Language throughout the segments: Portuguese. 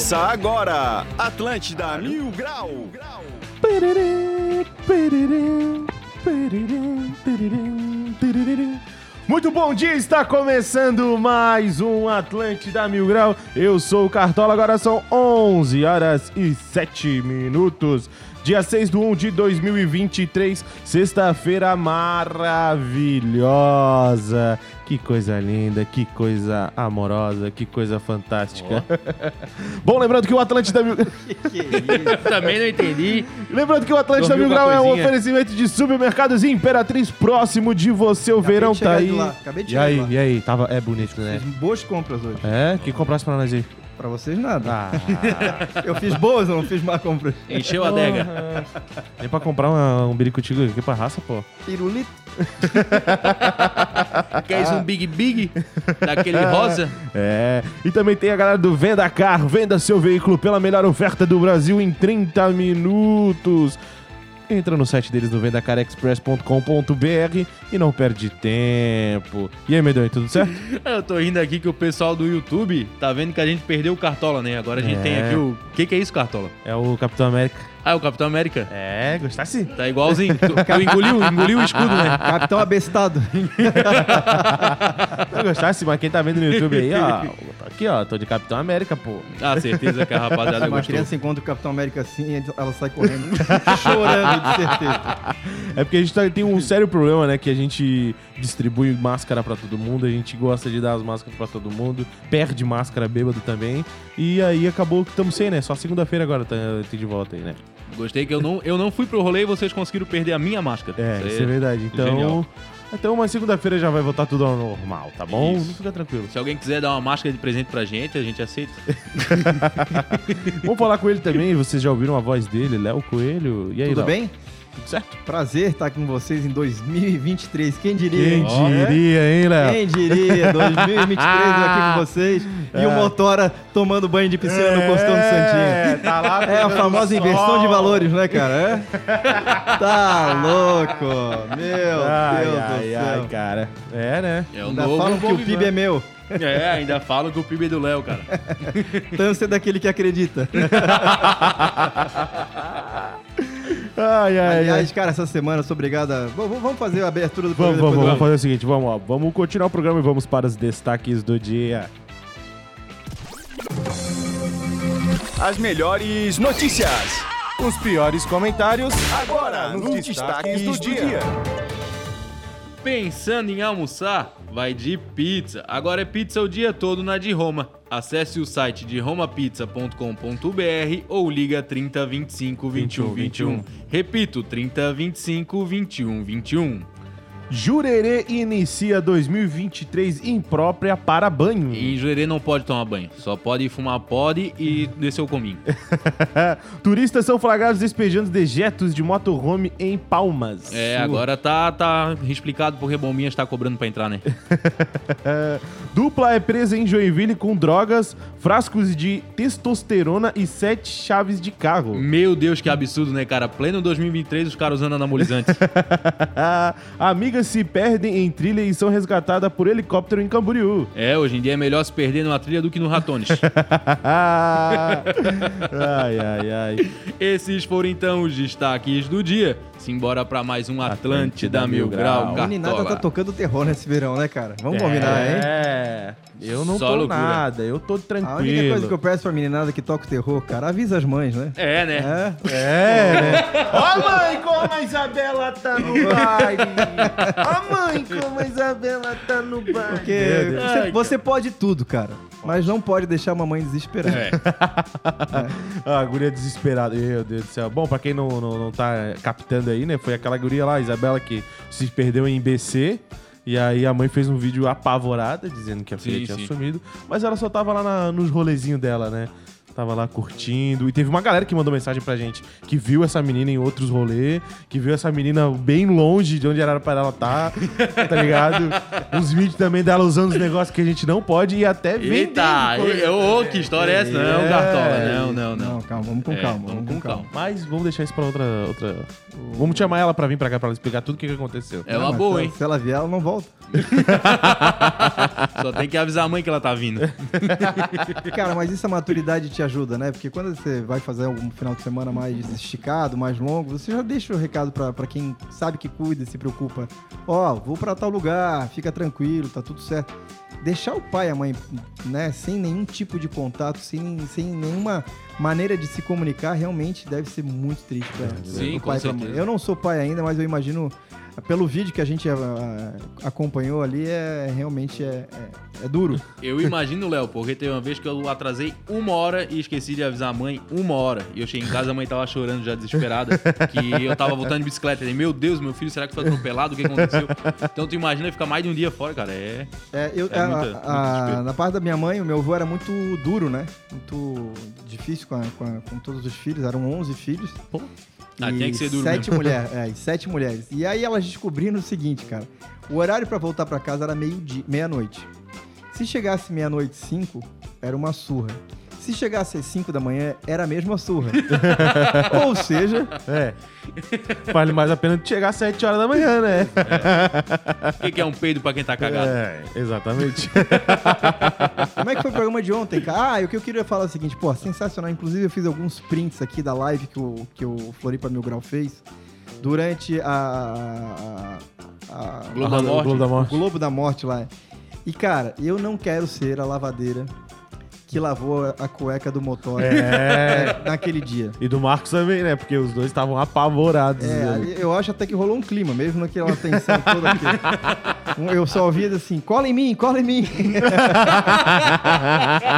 Começa agora, Atlântida Mil Grau. Muito bom dia, está começando mais um Atlântida Mil Grau. Eu sou o Cartola, agora são 11 horas e 7 minutos. Dia 6 de 1 de 2023, sexta-feira maravilhosa. Que coisa linda, que coisa amorosa, que coisa fantástica. Bom, lembrando que o Atlântida Mil... Também não entendi. Lembrando que o Atlântida Dormiu Mil Grau é um oferecimento de supermercados Imperatriz próximo de você. O Acabei verão tá de aí. lá, acabei de E aí, de lá. e aí? Tava... É bonito, né? Fiz boas compras hoje. É? Que comprasse pra nós aí? Pra vocês, nada. Ah, Eu fiz boas, eu não fiz má compras. Encheu a adega. nem pra comprar uma, um biricotigo aqui pra raça, pô. Pirulito. Queres um Big Big? Daquele rosa? É. E também tem a galera do Venda Car. Venda seu veículo pela melhor oferta do Brasil em 30 minutos. Entra no site deles no vendacarexpress.com.br e não perde tempo. E aí, Medonho, tudo certo? Eu tô rindo aqui que o pessoal do YouTube tá vendo que a gente perdeu o Cartola, né? Agora a gente É. tem aqui o... O que, que é isso, Cartola? É o Capitão América. Ah, é o Capitão América. É, gostasse? Tá igualzinho. Tu, tu engoliu, engoliu o escudo, né? Capitão abestado. Não gostasse, mas quem tá vendo no YouTube aí, ó. Aqui, ó, tô de Capitão América, pô. Ah, certeza que a rapaziada Uma gostou. criança encontra o Capitão América assim, ela sai correndo, chorando de certeza. É porque a gente tá- tem um sério problema, né? Que a gente distribui máscara pra todo mundo, a gente gosta de dar as máscaras pra todo mundo, perde máscara bêbado também. E aí acabou que estamos sem, né? Só segunda-feira agora tá, tem de volta aí, né? Gostei que eu não, eu não fui pro rolê e vocês conseguiram perder a minha máscara. É, isso é verdade. Então. genial. Então, mas segunda-feira já vai voltar tudo ao normal, tá bom? Isso. Não fica tranquilo. Se alguém quiser dar uma máscara de presente pra gente, a gente aceita. Vamos falar com ele também, vocês já ouviram a voz dele, Léo Coelho. E aí, Tudo Léo? bem? Tudo certo? Prazer estar com vocês em 2023. Quem diria? Quem hein? diria, hein, É? Léo? Quem diria? 2023 eu aqui com vocês. E o Motora tomando banho de piscina no Costão do Santinho. É, tá lá. É a famosa inversão de valores, né, cara? É? Tá louco! Meu Ai, Deus ai, do céu! ai, cara. É, né? É o Ainda novo falam que o PIB é meu. É, ainda falam que o PIB é do Léo, cara. Então você é daquele que acredita. Ai, ai, ai. Aliás, cara, essa semana eu sou obrigado a... Vamos vamos fazer a abertura do Vamos, programa vamos, vamos depois fazer o seguinte, vamos, ó, vamos continuar o programa e vamos para os destaques do dia. As melhores notícias. Os piores comentários Agora, nos destaques do dia. Pensando em almoçar? Vai de pizza. Agora é pizza o dia todo na de Roma. Acesse o site de romapizza.com.br ou liga 3025 21 21. Repito, 3025 21 21. Jurerê inicia 2023 imprópria para banho. E em Jurerê não pode tomar banho. Só pode fumar pod e descer o cominho. Turistas são flagrados despejando dejetos de motorhome em Palmas. É, agora tá, tá explicado porque Bombinhas tá cobrando pra entrar, né? Dupla é presa em Joinville com drogas, frascos de testosterona e sete chaves de carro. Meu Deus, que absurdo, né, cara? Pleno 2023 os caras usando anabolizantes. Se perdem em trilha e são resgatadas por helicóptero em Camboriú. é, hoje em dia é melhor se perder numa trilha do que no Ratones. ai, ai, ai. Esses foram então os destaques do dia. Simbora pra mais um Atlântida Mil Grau. A meninada tá tocando terror nesse verão, né, cara? Vamos combinar, hein? É, eu não Só tô loucura. nada, eu tô A única tranquilo. coisa que eu peço pra meninada que toca o terror, cara, avisa as mães, né? É, né? É. É, né? Ó, mãe, como a Isabela tá no baile. Ó, mãe, como a Isabela tá no baile. Porque você, Ai, você pode tudo, cara. Mas não pode deixar a mamãe desesperada. É. Ah, a guria desesperada. Meu Deus do céu. Bom, pra quem não, não, não tá captando aí, né? Foi aquela guria lá, a Isabela, que se perdeu em BC. E aí a mãe fez um vídeo apavorada, dizendo que a filha Sim, tinha sim. sumido. Mas ela só tava lá na- nos rolezinhos dela, né? Tava lá curtindo. E teve uma galera que mandou mensagem pra gente que viu essa menina em outros rolês, que viu essa menina bem longe de onde era pra ela estar, tá ligado? Uns vídeos também dela usando os negócios que a gente não pode e até vendendo Eita, coisa. ô, que história é essa? Não, É. Cartola. Não, não, não. Não, Calma, vamos com É, calma. vamos com calma. Mas vamos deixar isso pra outra. outra... Vamos chamar ela pra vir pra cá pra ela explicar tudo o que, que aconteceu. É uma boa, se, hein? Se ela vier, ela não volta. Só tem que avisar a mãe que ela tá vindo. Cara, mas isso a maturidade te ajuda, né? Porque quando você vai fazer algum final de semana mais esticado, mais longo, você já deixa o recado pra quem sabe que cuida, se preocupa. Ó, vou pra tal lugar, fica tranquilo, tá tudo certo. Deixar o pai e a mãe, né, sem nenhum tipo de contato, sem, sem nenhuma maneira de se comunicar, realmente deve ser muito triste pro com pai e pra mãe. Eu não sou pai ainda, mas eu imagino, pelo vídeo que a gente acompanhou ali, é realmente é, é- é duro. Eu imagino, Léo, porque teve uma vez que eu atrasei uma hora e esqueci de avisar a mãe uma hora. E eu cheguei em casa, a mãe tava chorando já desesperada, que eu tava voltando de bicicleta. E, meu Deus, meu filho, será que foi atropelado? O que aconteceu? Então tu imagina ficar mais de um dia fora, cara. É. É, eu, É a- muita- a- na parte da minha mãe, o meu avô era muito duro, né? Muito difícil com, com, com todos os filhos. Eram 11 filhos. Ah, tem que ser duro sete mulheres, é, e sete mulheres. E aí elas descobriram o seguinte, cara. O horário pra voltar pra casa era meio-dia, meia-noite. Se chegasse meia-noite e cinco, era uma surra. Se chegasse às 5 da manhã, era a mesma surra. Ou seja, É. Vale mais a pena de chegar às 7 horas da manhã, né? O que, que é um peido pra quem tá cagado? É, exatamente. Como é que foi o programa de ontem, cara? Ah, o que eu queria falar é o seguinte, pô, sensacional. Inclusive, eu fiz alguns prints aqui da live que o, que o Floripa Mil Grau fez durante a. a, a- Globo da O Morte. Globo da o Morte. Globo da Morte lá. E, cara, eu não quero ser a lavadeira que lavou a cueca do motor É. naquele dia. E do Marcos também, né? Porque os dois estavam apavorados. É, né? ali eu acho até que rolou um clima, mesmo naquela tensão toda aqui. Eu só ouvia assim, cola em mim, cola em mim.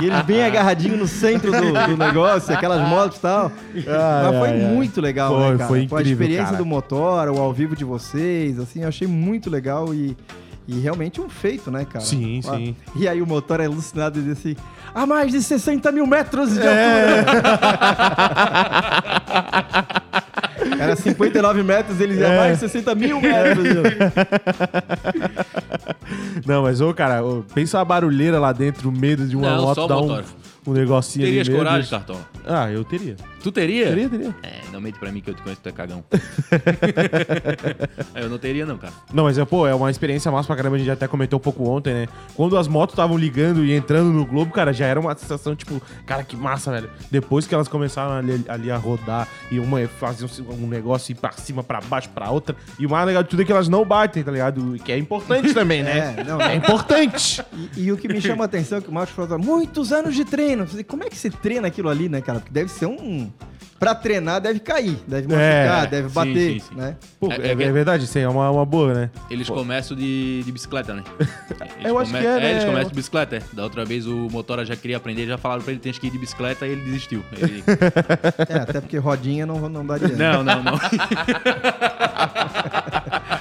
e eles bem agarradinhos no centro do, do negócio, aquelas motos e tal. Mas foi ai, ai. muito legal, Foi, né, cara? foi a incrível, experiência cara. do motor, o ao vivo de vocês, assim, eu achei muito legal e, e realmente um feito, né, cara? Sim, Ah, sim. E aí o motor é alucinado e diz assim, a mais de 60 mil metros de É. altura. Era 59 metros, eles iam É. mais de 60 mil metros. Não, mas, ô, cara, ô, pensa a barulheira lá dentro, o medo de uma Não, moto só o dar um, motor. Um negocinho Terias ali. coragem, Deus. Cartão? Ah, eu teria. Tu teria? Teria, teria. É, não mente pra mim que eu te conheço, tu é cagão. eu não teria, não, cara. Não, mas é, pô, é uma experiência massa pra caramba, a gente até comentou um pouco ontem, né? Quando as motos estavam ligando e entrando no Globo, cara, já era uma sensação, tipo, cara, que massa, velho. Depois que elas começaram ali, ali a rodar e uma fazia um, um negócio ir pra cima, pra baixo, pra outra, e o mais legal de tudo é que elas não batem, tá ligado? Que é importante também, né? É, não, É importante! E, e o que me chama a atenção é que o Marcos falou, muitos anos de treino. Como é que você treina aquilo ali, né, cara? Porque deve ser um... Pra treinar, deve cair, deve machucar, É, deve sim, bater, sim, sim. né? Pô, É- é, é ver- é verdade, isso aí é uma, uma boa, né? Eles começam de, de bicicleta, né? Eles Eu acho que é, né? eles começam de bicicleta, é. Da outra vez o Motora já queria aprender, já falaram pra ele que tem que ir de bicicleta e ele desistiu. Ele- É, até porque rodinha não, não daria. né? não, não, não.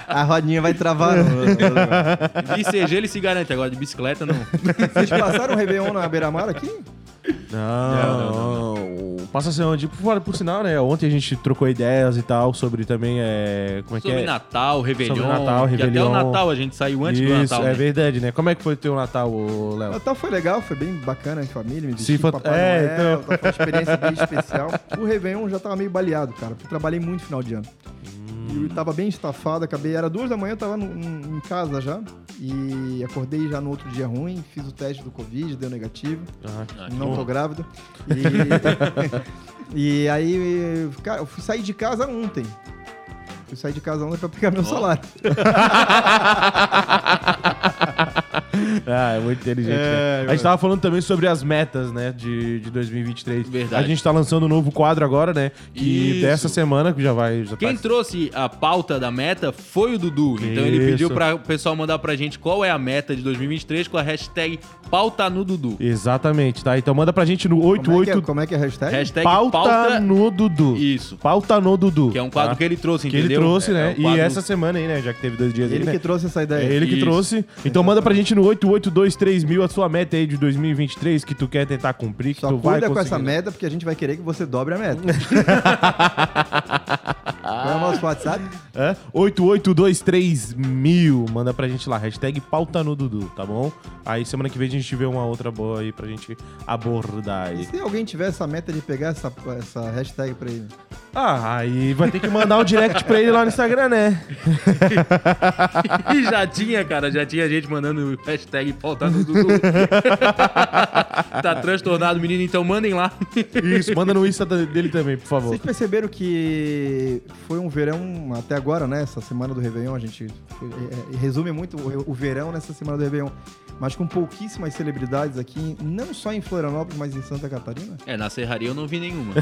A rodinha vai travar. no- no- no- De CG ele se garante, agora de bicicleta não. Vocês passaram o Réveillon na Beira-Mar aqui? Não, não, Passa a ser onde, por, por sinal, né? Ontem a gente trocou ideias e tal sobre também, é... Como é que Sobre é? Natal, Réveillon. Sobre Natal, que até Réveillon. o Natal a gente saiu antes Isso, do Natal. é né? verdade, né? Como é que foi o teu Natal, Léo? Natal foi legal, foi bem bacana em família, me vesti de Papai é, Noel, então. foi uma experiência bem especial. O Réveillon já tava meio baleado, cara, porque trabalhei muito final de ano. E eu tava bem estafado, acabei, era duas da manhã, eu tava no- em casa já, e acordei já no outro dia ruim, fiz o teste do Covid, deu negativo. Ah, não bom. tô grávido. E, e aí, cara, eu fui sair de casa ontem. Fui sair de casa ontem pra pegar meu salário. Ah, é muito inteligente, É, né? A gente tava falando também sobre as metas, né, de, de 2023. Verdade. A gente tá lançando um novo quadro agora, né? Que Isso. dessa semana, que já vai... Já Quem tá... trouxe a pauta da meta foi o Dudu. Então ele pediu para o pessoal mandar pra gente qual é a meta de 2023 com a hashtag pauta no Dudu. Exatamente, tá? Então manda pra gente no Como é, que é, 88... como é que é a hashtag? Hashtag Pauta, pauta, no Dudu. Isso. Pauta no Dudu. Que é um quadro tá? que ele trouxe, Que entendeu? ele trouxe, É- né? é um quadro- E essa semana aí, né? Já que teve dois dias Ele aí, né? que trouxe essa ideia. É ele que Isso. trouxe. Então manda pra gente no 8823 mil a sua meta aí de 2023 que tu quer tentar cumprir, que Só tu vai cuida com conseguir. essa meta, porque a gente vai querer que você dobre a meta. Qual é o nosso WhatsApp. É? 8823mil. Manda pra gente lá. Hashtag pauta no Dudu, tá bom? Aí semana que vem a gente vê uma outra boa aí pra gente abordar aí. E se alguém tiver essa meta de pegar essa, essa hashtag pra ele? Ah, aí vai ter que mandar um direct pra ele lá no Instagram, né? E já tinha, cara, já tinha gente mandando hashtag pauta no Dudu. tá transtornado, menino, então mandem lá. Isso, manda no Insta dele também, por favor. Vocês perceberam que foi um verão até agora, né? Essa semana do Réveillon, a gente é, é, resume muito o, o verão nessa semana do Réveillon, mas com pouquíssimas celebridades aqui, não só em Florianópolis, mas em Santa Catarina. É, na serraria eu não vi nenhuma.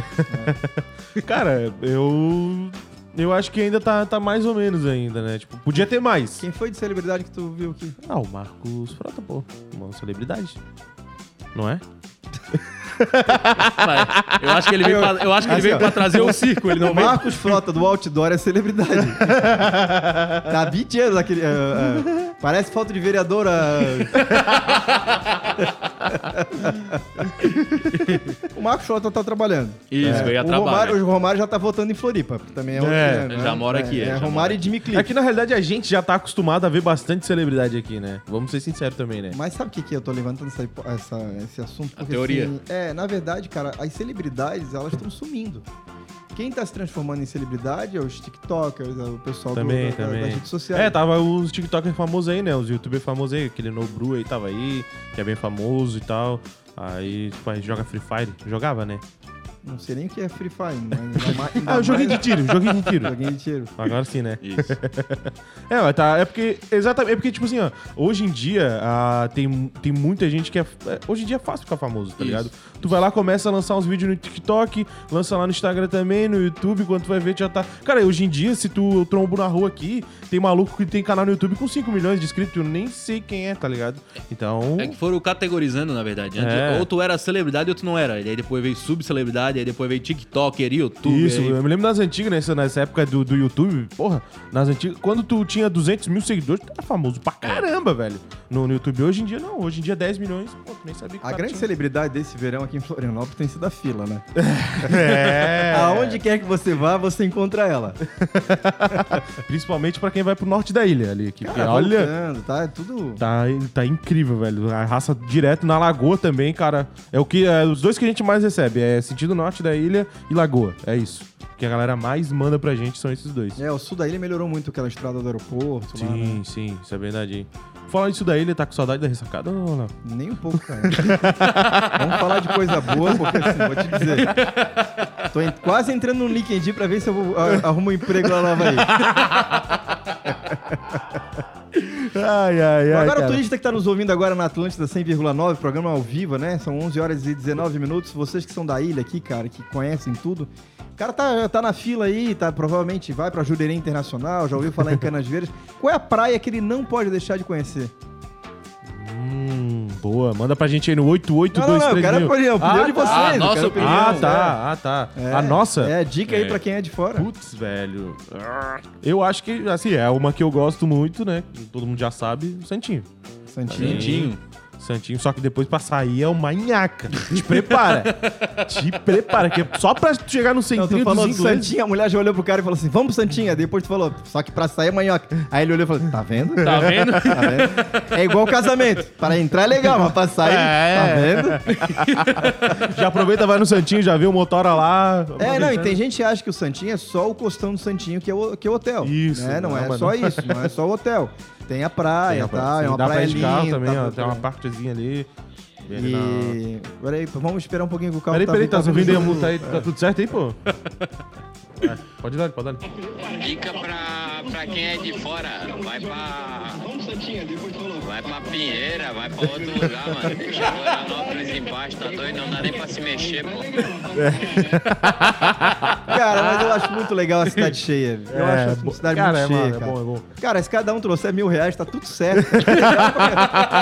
Cara, eu. Eu acho que ainda tá, tá mais ou menos ainda, né? Tipo, podia ter mais. Quem foi de celebridade que tu viu aqui? Ah, o Marcos Frota, pô. Uma celebridade. Não é? Mas eu acho que ele veio, pra, eu acho que ele Assim, veio pra trazer o circo, ele não O veio. Marcos Frota do Outdoor é celebridade. tá 20 anos aquele. é, é, parece foto de vereadora. o Marcos Frota tá trabalhando. Isso, veio a o trabalho. Romário, o Romário já tá votando em Floripa. porque Também é, outro, É, né, já mora aqui, É, é, Romário e Jimmy Cliff. É que na realidade a gente já tá acostumado a ver bastante celebridade aqui, né? Vamos ser sinceros também, né? Mas sabe o que, que eu tô levantando essa, essa- esse assunto? A teoria. assim, é, na verdade, cara, as celebridades, elas estão sumindo. Quem tá se transformando em celebridade é os TikTokers, é o pessoal do- Também, da- da- também. das redes sociais. É, tava os TikTokers famosos aí, né? Os YouTubers famosos aí, aquele Nobru aí tava aí, que é bem famoso e tal. Aí, tipo, aí joga Free Fire. Jogava, né? Não sei nem o que é Free Fire, mas ainda mais- ainda Ah, o joguinho de tiro, joguinho de tiro. Joguinho de tiro. Agora sim, né? Isso. É, mas tá. É porque. Exatamente. É porque, tipo assim, ó. Hoje em dia, ah, tem, tem muita gente que é, é, Hoje em dia é fácil ficar famoso, tá Isso. ligado? Tu vai lá, começa a lançar uns vídeos no TikTok, lança lá no Instagram também, no YouTube, quando tu vai ver, tu já tá. Cara, hoje em dia, se tu trombo na rua aqui, tem maluco que tem canal no YouTube com 5 milhões de inscritos, eu nem sei quem é, tá ligado? Então. É que foram categorizando, na verdade. Antes, É. Ou tu era celebridade ou tu não era. E aí depois veio subcelebridade, aí depois veio TikToker, YouTube. Isso, aí- eu me lembro das antigas, nessa, nessa época do, do YouTube, porra, nas antigas, quando tu tinha 200 mil seguidores, tu era famoso pra caramba, velho, no, no YouTube. Hoje em dia não, hoje em dia 10 milhões, pô, tu nem sabia que A grande tinha. celebridade desse verão aqui em Florianópolis tem sido a fila, né? É, Aonde quer que você vá, você encontra ela. principalmente pra quem vai pro norte da ilha ali, que, Cara, olha, voltando, tá? É tudo... tá, tá incrível, velho, a raça direto na Lagoa também, cara, é o que, é, os dois que a gente mais recebe, é sentido norte da ilha e Lagoa, é isso. O que a galera mais manda pra gente são esses dois. É, o sul da ilha melhorou muito aquela estrada do aeroporto lá, Sim, né? sim, isso é verdade. Falando isso da ilha, tá com saudade da ressacada ou não? Nem um pouco, cara. Vamos falar de coisa boa, porque assim, vou te dizer. Tô en- quase entrando no LinkedIn pra ver se eu vou, a- arrumo um emprego lá na Havaí. Ai, ai, ai. agora cara. o turista que tá nos ouvindo agora na Atlântida 100,9, programa ao vivo, né? São 11 horas e 19 minutos. Vocês que são da ilha aqui, cara, que conhecem tudo. O cara tá, tá na fila aí, tá, provavelmente vai pra Jurerê Internacional, já ouviu falar em Canas Verdes. Qual é a praia que ele não pode deixar de conhecer? Hum, boa. Manda pra gente aí no Não, não, 8823 não, eu quero a opinião, Ah, de tá. vocês. Ah, eu nossa quero opinião, Ah, é. tá. Ah, tá. É, a nossa? É, dica aí É. pra quem é de fora. Putz, velho. Eu acho que, assim, é uma que eu gosto muito, né? Todo mundo já sabe, o Santinho. Santinho. Santinho. Santinho, só que depois pra sair é uma nhaca. Te prepara. Te prepara, que é só pra chegar no Não, centrinho tu falou dos. Santinha, a mulher já olhou pro cara e falou assim, vamos pro Santinha. Depois tu falou, só que pra sair é manhoca. Aí ele olhou e falou, tá vendo? Tá vendo? Tá vendo? É igual casamento. Para entrar é legal, mas pra sair, É. tá vendo? Já aproveita, vai no Santinho, já vê o motora lá. É, não, e tem gente que acha que o Santinho é só o costão do Santinho, que é o, que é o hotel. Isso, Né? Não, não, é mas só não. isso, não é só o hotel. Tem a praia, Tem a- tá? sim, É uma dá praia pra ir de carro linda, também, tá? ó. Tem uma partezinha ali. na- E... Peraí, vamos esperar um pouquinho que o carro Peraí, peraí, tá ouvindo aí a multa aí? Tá tudo certo aí, pô? É, pode dar, pode dar. Dica pra, pra quem é de fora, vai pra. Vai pra Pinheira, vai pra outro lugar, mano. Deixa Florianópolis embaixo, tá doido? Não dá nem pra se mexer, pô. Cara, mas eu acho muito legal a cidade cheia. Eu acho bo- a cidade cara, muito é, cheia, mano, é cara. bom, é bom. Cara, se cada um trouxer mil reais, tá tudo certo.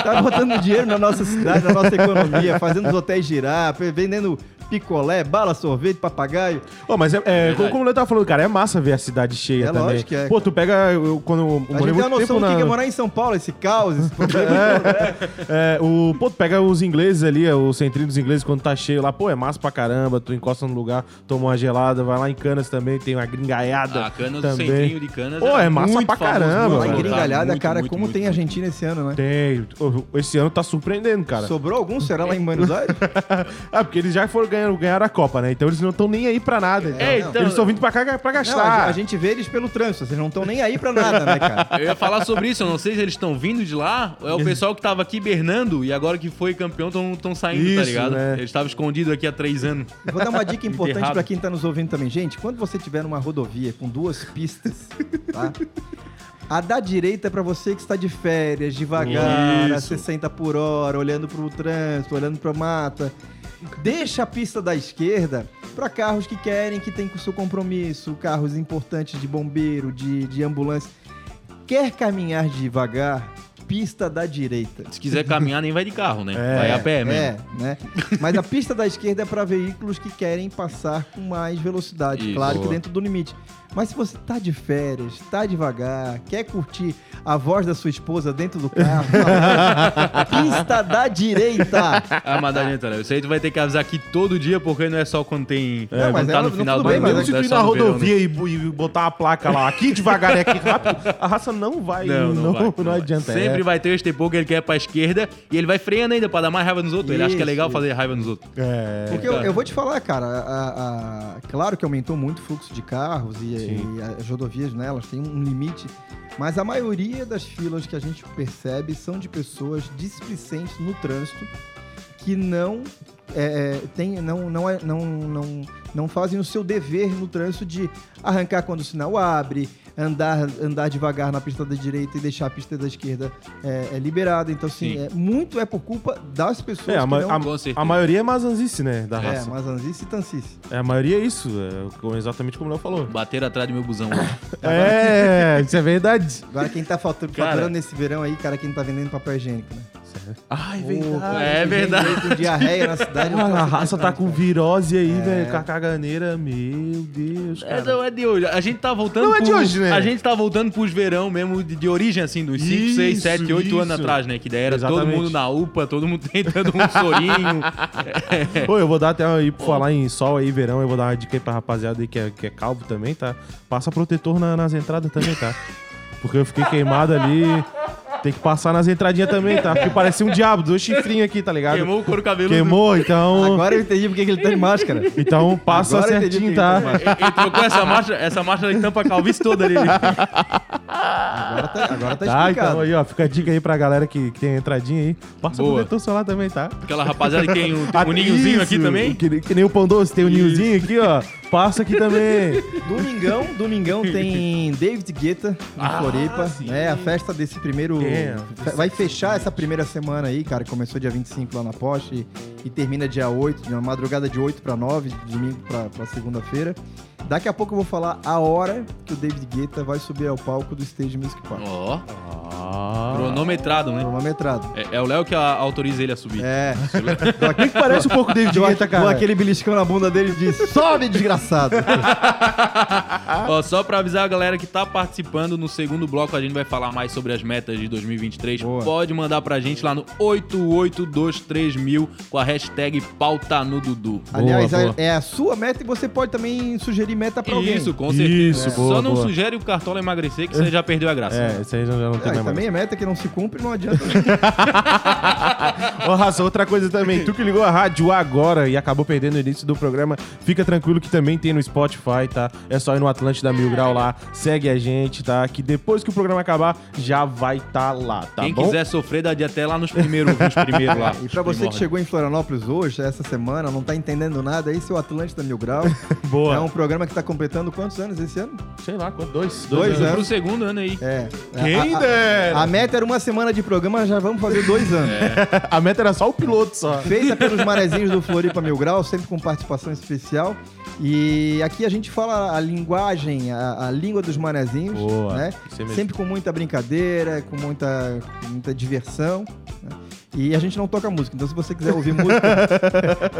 tá botando dinheiro na nossa cidade, na nossa economia, fazendo os hotéis girar, vendendo picolé, bala, sorvete, papagaio. Ô, mas é, é, Verdade. como, como eu tava falando, cara, é massa ver a cidade cheia É também. lógico que é, Pô, tu pega. Eu, quando eu A gente tem a noção tempo do que na. é morar em São Paulo, esse caos, esse problema. né? É, o, pô, tu pega os ingleses ali, é, o centrinho dos ingleses, quando tá cheio lá, pô, é massa pra caramba, tu encosta no lugar, toma uma gelada, vai lá em Canas também, tem uma gringaiada Ah, Canas, o também. centrinho de Canas. Pô, era é massa pra caramba, Lá em muito, cara, muito, como muito, tem muito. Argentina esse ano, né? Tem. Esse ano tá surpreendendo, cara. Sobrou algum? Será lá em Buenos Aires? ah, porque eles já foram ganhando, ganharam a Copa, né? Então eles não estão nem aí pra nada. É, então- Eles estão vindo pra cá pra Não, gastar. a, a gente vê eles pelo trânsito, vocês não estão nem aí pra nada, né, cara? Eu ia falar sobre isso, eu não sei se eles estão vindo de lá ou é o pessoal que tava aqui hibernando e agora que foi campeão estão saindo, tá Isso, ligado? né? Eles estavam escondidos aqui há três anos. Vou dar uma dica importante Enterrado. pra quem tá nos ouvindo também. Gente, quando você tiver numa rodovia com duas pistas, tá? A da direita é pra você que está de férias, devagar, a Isso. 60 por hora, olhando pro trânsito, olhando pra mata. Deixa a pista da esquerda pra carros que querem, que tem com o seu compromisso, carros importantes de bombeiro, de, de ambulância. Quer caminhar devagar? Pista da direita. Se quiser caminhar, nem vai de carro, né? É, vai a pé mesmo. É, né? Mas a pista da esquerda é para veículos que querem passar com mais velocidade, Isso. claro que dentro do limite. Mas se você tá de férias, tá devagar, quer curtir a voz da sua esposa dentro do carro, pista da direita. Ah, mas da gente, né? Isso aí tu vai ter que avisar aqui todo dia, porque não é só quando tem. Não, quando mas tá é, no não, final do ano. não Mesmo se é tu ir na verão, né? rodovia e, e botar uma placa lá, aqui devagar e aqui rápido, a raça não vai. Não, não, não, vai, não não vai. adianta. Sempre é. vai ter o estepô que ele quer pra esquerda e ele vai freando ainda pra dar mais raiva nos outros. ele acha que é Isso, legal isso. fazer raiva nos outros. É. Porque eu, eu vou te falar, cara, a- a- claro que aumentou muito o fluxo de carros e. e as rodovias, né, elas têm um limite, mas a maioria das filas que a gente percebe são de pessoas displicentes no trânsito que não é, é, tem, não, não, é, não, não, não fazem o seu dever no trânsito de arrancar quando o sinal abre, andar, andar devagar na pista da direita e deixar a pista da esquerda é, é liberada. Então, assim, Sim. é, muito é por culpa das pessoas É, a, ma- não... a- a maioria é mazanzice, né? Da É, raça. mas Anzice e Tancice. É, a maioria é isso, é, exatamente como o Léo falou. Bateram atrás do meu busão. É, isso é verdade. Agora quem tá faturando, Cara. faturando nesse verão aí, cara, quem tá vendendo papel higiênico, né? Ai, Porra, É esse verdade. Com diarreia na cidade. Mano, a raça tá com cara. virose aí, É. velho, com a caganeira. Meu Deus, É, cara. não é de hoje. A gente tá voltando. Não é de pro- hoje, né? A gente tá voltando pros verão mesmo, de, de origem, assim, dos 5, 6, Isso, 7, 8 anos atrás, né? Que daí era todo Exatamente. mundo na UPA, todo mundo tentando um sorinho. Ô, eu vou dar até aí, por falar em sol aí, verão, eu vou dar uma dica aí pra rapaziada aí que é, que é calvo também, tá? Passa protetor na- nas entradas também, tá? Porque eu fiquei queimado ali. Tem que passar nas entradinhas também, tá? Porque parecia um diabo, dois chifrinhos aqui, tá ligado? Queimou o couro cabeludo. Queimou, então. Agora eu entendi porque que ele tá de máscara. Então passa Agora eu entendi certinho, porque tá? ele tá. Ele trocou essa marcha, essa marcha de tampa a calvície toda ali. Agora tá, agora tá Tá, explicado. então aí, ó, fica a dica aí pra galera que, que tem a entradinha aí. Passa Boa. protetor solar também, tá? Aquela rapaziada que tem o, Ah, o ninhozinho aqui isso, também. Que, que nem o pão doce, tem o ninhozinho aqui, ó. Passa aqui também. Domingão, domingão tem David Guetta em Ah, Floripa, sim. né? A festa desse primeiro É. vai fechar essa primeira semana aí, cara, que começou dia 25 lá na Porsche e, e termina dia 8, na madrugada de 8 para 9, de domingo pra, pra segunda-feira. Daqui a pouco eu vou falar a hora que o David Guetta vai subir ao palco do Stage Music Park. Ó, Ah. cronometrado, né? Cronometrado. É, é o Léo que a- autoriza ele a subir. É. Que parece um pouco David Deu, Guetta, cara. aquele beliscão na bunda dele e disse: Sobe, desgraçado! Ó, só pra avisar a galera que tá participando, no segundo bloco a gente vai falar mais sobre as metas de 2023. Boa. Pode mandar pra gente lá no 8823000 com a hashtag pauta no Dudu. Aliás, boa. é- é a sua meta e você pode também sugerir meta pra alguém. Isso, com certeza. Isso, É. boa, Só não boa. sugere o cartola emagrecer que você já perdeu a graça. É, isso aí já não tem mais. também é meta que não se cumpre, não adianta. Ô, Raça, outra coisa também. Tu que ligou a rádio agora e acabou perdendo o início do programa, fica tranquilo que também tem no Spotify, tá? É só ir no Atlântida Mil Grau lá, segue a gente, tá? Que depois que o programa acabar, já vai tá lá, tá Quem bom? quiser sofrer, dá de até lá nos primeiros, nos primeiros lá. E pra você que chegou em Florianópolis hoje, essa semana, não tá entendendo nada, esse é o Atlântida Mil Grau. Boa. É um programa que tá completando quantos anos esse ano? Sei lá, quanto? Dois? Dois Vamos anos. pro segundo ano aí. É. Quem a, a, dera! a meta era uma semana de programa, já vamos fazer dois anos. A meta era só o piloto só. Feita pelos manezinhos do Floripa Mil Grau, sempre com participação especial. E aqui a gente fala a linguagem, a, a língua dos manezinhos, Boa, né? Sempre com muita brincadeira, com muita, com muita diversão. né? E a gente não toca música, então se você quiser ouvir música,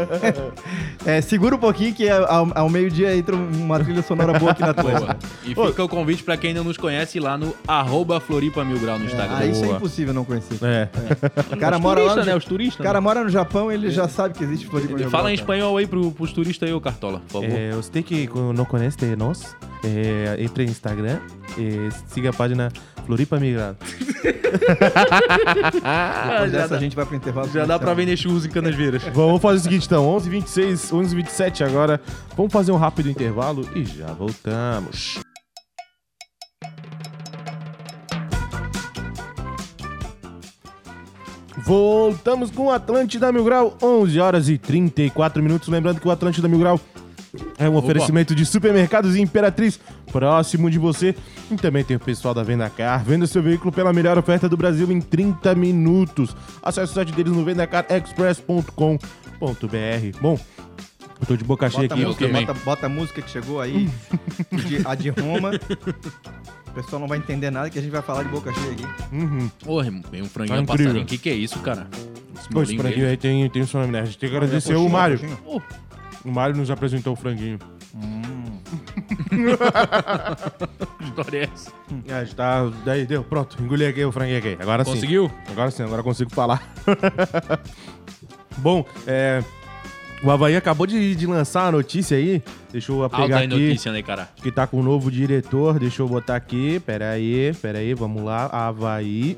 é, segura um pouquinho que ao, ao meio-dia entra uma trilha sonora boa aqui na tua. Boa. E fica o convite pra quem ainda não nos conhece lá no arroba Floripa Mil Grau no Instagram. Aí isso é impossível não conhecer. É. O cara Os mora lá turistas, no, né? Os turistas. o cara mora no Japão, ele já sabe que existe Floripa. né? Mil Fala Grau, em cara. espanhol aí pro, pros turistas aí, ô Cartola, por favor. É, você que não conhece nós, é, entre no Instagram e siga a página Floripa Migrado. Depois dessa a gente vai pro intervalo. Já dá pra vender churros em Canasvieiras. Vamos fazer o seguinte então, 11h26, 11h27 agora. Vamos fazer um rápido intervalo e já voltamos. Voltamos com o Atlântida Mil Grau, 11 horas e 34 minutos. Lembrando que o Atlântida Mil Grau é um oferecimento de supermercados Imperatriz próximo de você. E também tem o pessoal da Venda Car. Venda seu veículo pela melhor oferta do Brasil em 30 minutos. Acesse o site deles no vendacarexpress.com.br. Bom, eu tô de boca cheia aqui. música, bota, bota a música que chegou aí, de- a de Roma. O pessoal não vai entender nada que a gente vai falar de boca cheia aqui. Uhum. Ô, irmão, tem um franguinho Tá passarinho. O que, que é isso, cara? Esse dele. aí tem, tem o seu nome, né? A gente tem que agradecer o Mário. O Mário nos apresentou o franguinho. que história é essa? É, a gente tá. Daí, deu, pronto. Engoli aqui o franguinho aqui. Agora sim. Conseguiu? Agora sim, agora consigo falar. Bom, é. O Havaí acabou de, de lançar a notícia aí. Deixa eu pegar aí aqui. notícia, né, cara? Que tá com um novo diretor. Deixa eu botar aqui. Pera aí, pera aí, vamos lá. Havaí.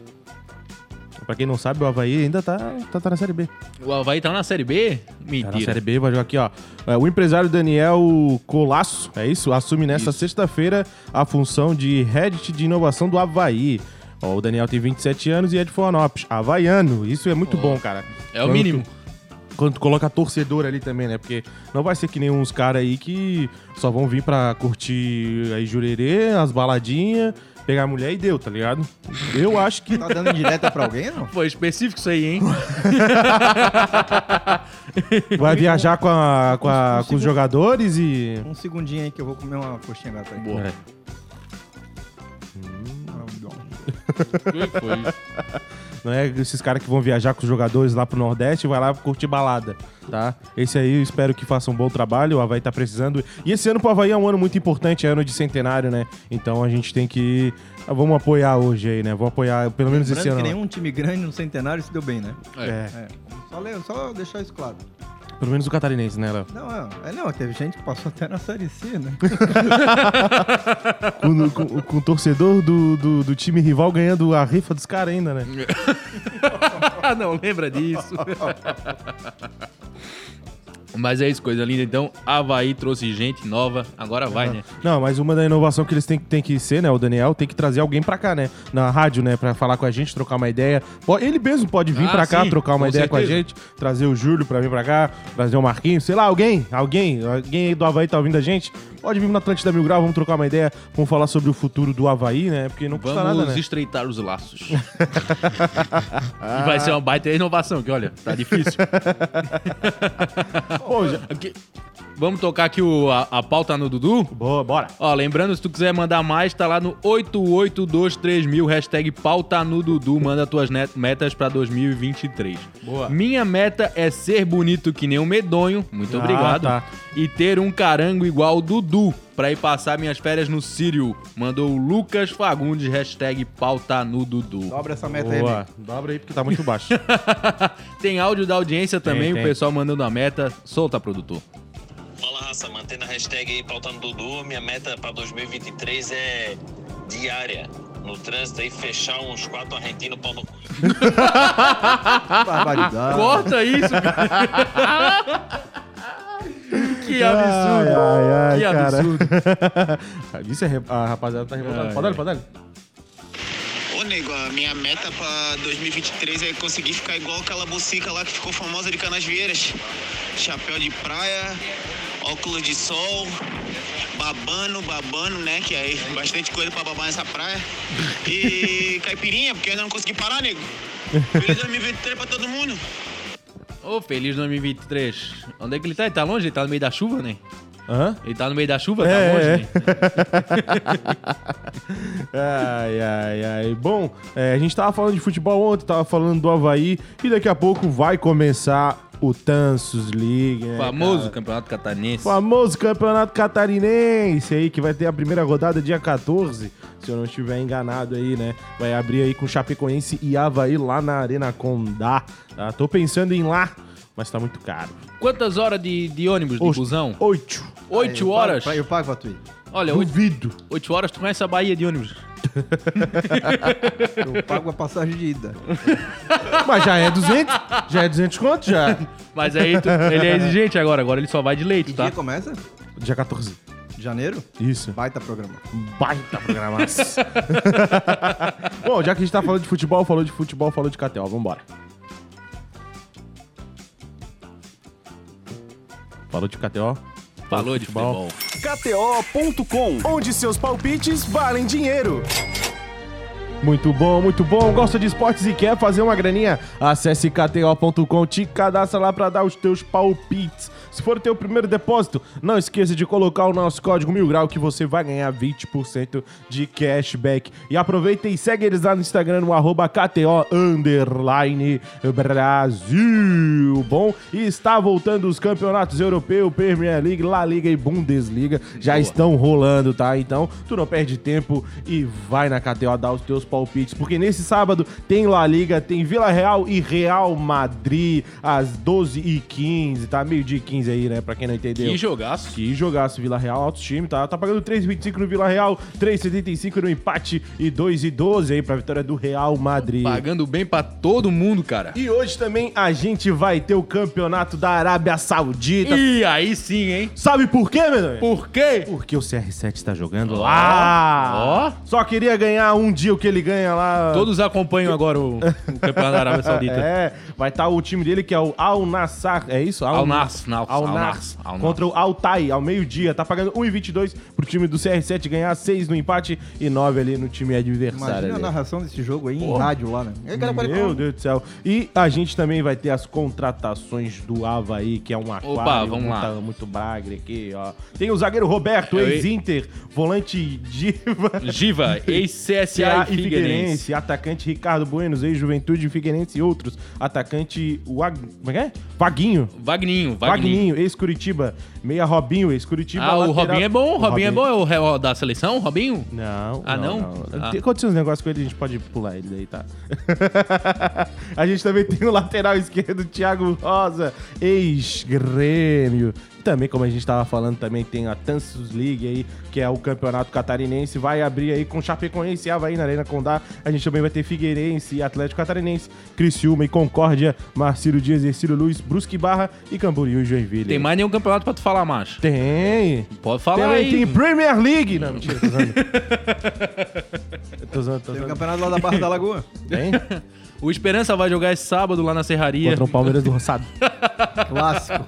Pra quem não sabe, o Havaí ainda tá, tá, tá na Série B. O Havaí tá na Série B? Tá na Mentira. Série B, vai jogar aqui, ó. É, O empresário Daniel Colasso, é isso? Assume Isso. sexta-feira a função de Head de inovação do Havaí. Ó, o Daniel tem 27 anos e é de Florianópolis. Havaiano, isso é muito Ó. bom, cara. É o Quando mínimo. tu- Quando tu coloca torcedor ali também, né? Porque não vai ser que nem uns caras aí que só vão vir pra curtir aí jurerê, as baladinhas, pegar a mulher e deu, tá ligado? Eu acho que Tá dando indireta pra alguém, não? Foi específico isso aí, hein? vai viajar com, a, com, a- Um com os jogadores e... Um segundinho aí que eu vou comer uma coxinha agora. peraí. Boa. É. O que foi isso? Não é esses caras que vão viajar com os jogadores lá pro Nordeste e vai lá curtir balada, tá? Esse aí eu espero que faça um bom trabalho, o Havaí tá precisando. E esse ano pro Havaí é um ano muito importante, é ano de centenário, né? Então a gente tem que... ah, Vamos apoiar hoje aí, né? Vamos apoiar pelo menos esse Lembrando ano. que nenhum time grande no centenário se deu bem, né? É. É, É. Só, só deixar isso claro. Pelo menos o catarinense, né, Léo? Não, é, é, não, teve gente que passou até na Série C, né? Com, com- com o torcedor do, do, do time rival ganhando a rifa dos caras ainda, né? Ah, não, lembra disso. Mas é isso, coisa linda. Então, Havaí trouxe gente nova. Agora vai, né? Não, mas uma da inovação que eles têm, têm que ser, né? O Daniel tem que trazer alguém pra cá, né? Na rádio, né? Pra falar com a gente, trocar uma ideia. Ele mesmo pode vir Ah, pra cá, sim, trocar uma com ideia com a certeza. gente. Trazer o Júlio pra vir pra cá. Trazer o Marquinhos. Sei lá, alguém. Alguém. Alguém aí do Havaí tá ouvindo a gente. Pode vir no Atlântida Mil Grau, vamos trocar uma ideia. Vamos falar sobre o futuro do Havaí, né? Porque não custa Vamos nada, né? estreitar os laços. e vai ser uma baita inovação, que olha, tá difícil. Pô, já... Aqui- Vamos tocar aqui o, a, a pauta no Dudu? Boa, bora. Ó, lembrando, se tu quiser mandar mais, tá lá no 8823000, hashtag pauta no Dudu, manda tuas net- metas pra 2023. Boa. Minha meta é ser bonito que nem um medonho, muito Ah, obrigado, tá. e ter um carango igual o Dudu, pra ir passar minhas férias no Sírio. Mandou o Lucas Fagundes, hashtag pauta no Dudu. Dobra essa meta aí, Boa. amigo. Dobra aí porque tá muito baixo. Tem áudio da audiência também, tem. o pessoal mandando a meta. Solta, produtor. Fala raça, mantendo a hashtag aí pautando Dudu. Minha meta para 2023 é diária. No trânsito aí, fechar uns quatro argentinos pau no cu. Barbaridade. Corta isso, cara. que absurdo. Ai, ai, ai, que cara. absurdo. Isso é... re- A rapaziada tá revoltada. Pode dar. Ô, nego, a minha meta pra 2023 é conseguir ficar igual aquela bucica lá que ficou famosa de Canasvieiras. Chapéu de praia, óculos de sol, babando, babando, né? Que aí bastante coisa pra babar nessa praia. E caipirinha, porque eu ainda não consegui parar, nego. Feliz 2023 pra todo mundo. Ô, feliz 2023. Onde é que ele tá? Ele tá longe? Ele tá no meio da chuva, né? Hã? Ele tá no meio da chuva? É, tá longe, é. né? Ai, ai, ai. Bom, é, a gente tava falando de futebol ontem, tava falando do Havaí e daqui a pouco vai começar o Tansus League. né, Famoso cara? campeonato catarinense. Famoso campeonato catarinense aí, que vai ter a primeira rodada dia 14, se eu não estiver enganado aí, né? Vai abrir aí com Chapecoense e Havaí lá na Arena Condá. Tá? Tô pensando em ir lá, mas tá muito caro. Quantas horas de, de ônibus, de Oxe, busão? Oito. Oito Eu pago horas? pra- Eu pago pra tu ir. Olha, oito, Duvido. oito horas tu conhece a Bahia de ônibus. Eu pago a passagem de ida. Mas já é 200? Já é 200 conto? Já. Mas aí tu- ele é exigente agora, agora ele só vai de leite, Que tá? dia começa? Dia 14. Janeiro? Isso. Baita programa. Baita programaço. Bom, já que a gente tá falando de futebol, falou de futebol, falou de KTO. Vambora. Falou de KTO? Falou de futebol. KTO.com, onde seus palpites valem dinheiro. Muito bom, muito bom. Gosta de esportes e quer fazer uma graninha? Acesse kto.com, te cadastra lá pra dar os teus palpites. Se for teu primeiro depósito, não esqueça de colocar o nosso código Mil Grau que você vai ganhar 20% de cashback. E aproveita e segue eles lá no Instagram no arroba KTO underline Brasil. Bom, e está voltando os campeonatos europeu, Premier League, La Liga e Bundesliga. Já estão rolando, tá? Então, tu não perde tempo e vai na KTO dar os teus palpites. Porque nesse sábado tem La Liga, tem Vila Real e Real Madrid às 12h15, tá? Meio dia e 15 aí, né? Pra quem não entendeu. Que jogaço. Que jogaço Vila Real, alto time, tá? Tá pagando 3,25 no Vila Real, 3,75 no empate e 2,12 aí pra vitória do Real Madrid. Pagando bem pra todo mundo, cara. E hoje também a gente vai ter o campeonato da Arábia Saudita. E aí sim, hein? Sabe por quê, meu Por quê? Porque o CR7 tá jogando lá. Só queria ganhar um dia o que ele ganha lá. Todos acompanham agora o, o campeonato da Arábia Saudita. É, vai estar o time dele que é o Al Nassr, é isso? Al Al Al Al Nassr. Contra o Al Tai, ao meio-dia. Tá pagando 1,22 pro time do CR7 ganhar 6 no empate e 9 ali no time adversário. Imagina a ali. narração desse jogo aí em rádio lá, né? É Meu Deus do céu. E a gente também vai ter as contratações do Havaí, que é um aquário vamos muito, lá. muito bragre aqui, ó. Tem o zagueiro Roberto, ex-Inter, volante Diva. Giva, ex-CSA CA e Figueirense. atacante Ricardo Buenos, ex-Juventude Figueirense e outros. Atacante Wag... Como é que é? Vaguinho. Vagninho, Vagninho. Vagninho, ex-Curitiba. Meia Robinho, ex-Curitiba. Ah, o lateral- Robinho é bom. O O Robinho é bom. É o da seleção, Robinho? Não. Ah, não? Ah. Tem- Aconteceu uns negócios com ele, a gente pode pular ele daí, tá? a gente também tem o lateral esquerdo, Thiago Rosa, ex-grêmio. Também, como a gente tava falando, também tem a Tansus League aí, que é o campeonato catarinense. Vai abrir aí com Chapecoense e Havaí na Arena Condá. A gente também vai ter Figueirense e Atlético Catarinense, Criciúma e Concórdia, Marcílio Dias e Ciro Luiz, Brusque Barra e Camboriú e Joinville. Tem mais nenhum campeonato pra tu falar, macho. Tem. Pode falar Também aí. tem Premier League. Não, mentira, tô usando. tô usando, tô Tem o campeonato lá da Barra da Lagoa. Tem? O Esperança vai jogar esse sábado lá na Serraria. Contra o Palmeiras do Roçado. Clássico.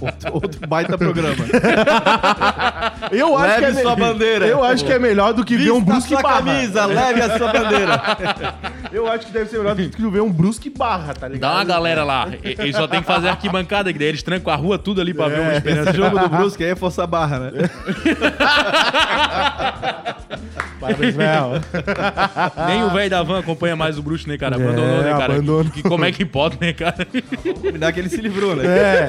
outro, outro baita programa. Eu acho Leve que é sua me- bandeira. Eu acho que é melhor do que ver um Vista Brusque sua Barra. camisa, leve a sua bandeira. Eu acho que deve ser melhor do que ver um Brusque Barra, tá ligado? Dá uma galera lá. Eles só tem que fazer arquibancada, que daí eles trancam a rua tudo ali pra ver É. uma Esperança Esse jogo do Brusque aí é força barra, né? Parabéns, Mel. Nem o velho da van acompanha mais o Bruxo, né, cara? Abandonou, É, né, cara? abandonou. Que, como é que pode, né, cara? Me dá que ele se livrou, né? É.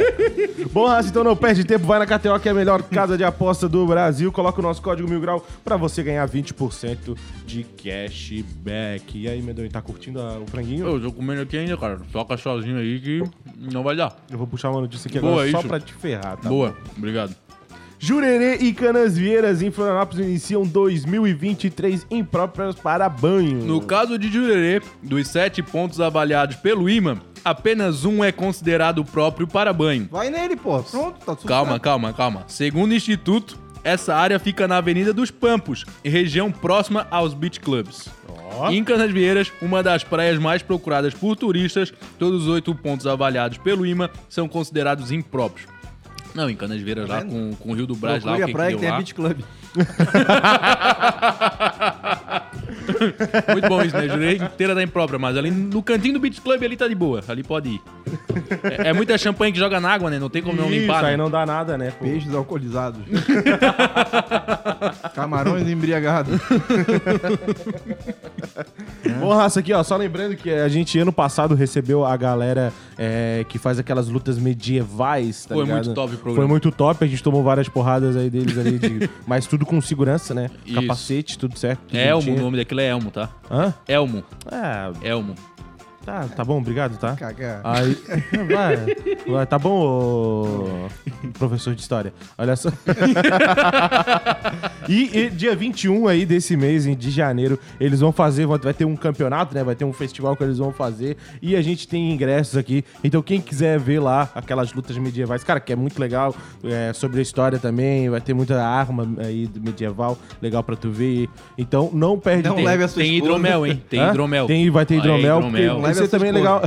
Bom, Raça, então não perde tempo, vai na KTO, que é a melhor casa de aposta do Brasil. Coloca o nosso código Mil Grau pra você ganhar 20% de cashback. E aí, Medonho, tá curtindo a- o franguinho? Eu tô comendo aqui ainda, cara. Toca sozinho aí que não vai dar. Eu vou puxar uma notícia aqui Boa, agora só isso. pra te ferrar, tá? Boa, obrigado. Jurerê e Canasvieiras em Florianópolis iniciam 2023 impróprias para banho. No caso de Jurerê, dos sete pontos avaliados pelo imã, apenas um é considerado próprio para banho. Vai nele, pô. Pronto, tá tudo Calma, certo. calma, calma. Segundo o Instituto, essa área fica na Avenida dos Pampos, região próxima aos beach clubs. Em Canasvieiras, uma das praias mais procuradas por turistas, todos os oito pontos avaliados pelo imã são considerados impróprios. Não, em Canasvieiras lá com, com o Rio do Brás lá, Procure que, a praia que que deu tem a lá. Beach Club. Muito bom isso, né? Jurei inteira da imprópria, mas ali no cantinho do Beach Club ali tá de boa. Ali pode ir. É, é muita champanhe que joga na água, né? Não tem como não Isso, limpar. aí né? não dá nada, né? pô. Peixes alcoolizados. Camarões embriagados. Bom, raça, aqui, ó, só lembrando que a gente ano passado recebeu a galera é, que faz aquelas lutas medievais, tá Foi ligado? muito top o programa. Foi muito top, a gente tomou várias porradas aí deles ali, de- mas tudo com segurança, né? Isso. Capacete, tudo certo. tudo Elmo, o bonitinho. nome daquilo é Elmo, tá? Hã? Elmo. É, Elmo. Tá, tá bom, obrigado, tá? Cagar. Aí, vai, vai, tá bom, ô, professor de história. Olha só. e, e dia 21 aí desse mês, em- de janeiro, eles vão fazer, vai ter um campeonato, né? Vai ter um festival que eles vão fazer. E a gente tem ingressos aqui. Então, quem quiser ver lá aquelas lutas medievais, cara, que é muito legal, é, sobre a história também, vai ter muita arma aí medieval, legal pra tu ver. Então, não perde Não tempo. leve a sua Tem esposa. hidromel, hein? Tem Hã? hidromel. Tem, vai ter hidromel, hidromel. Vai ser também esposa. legal.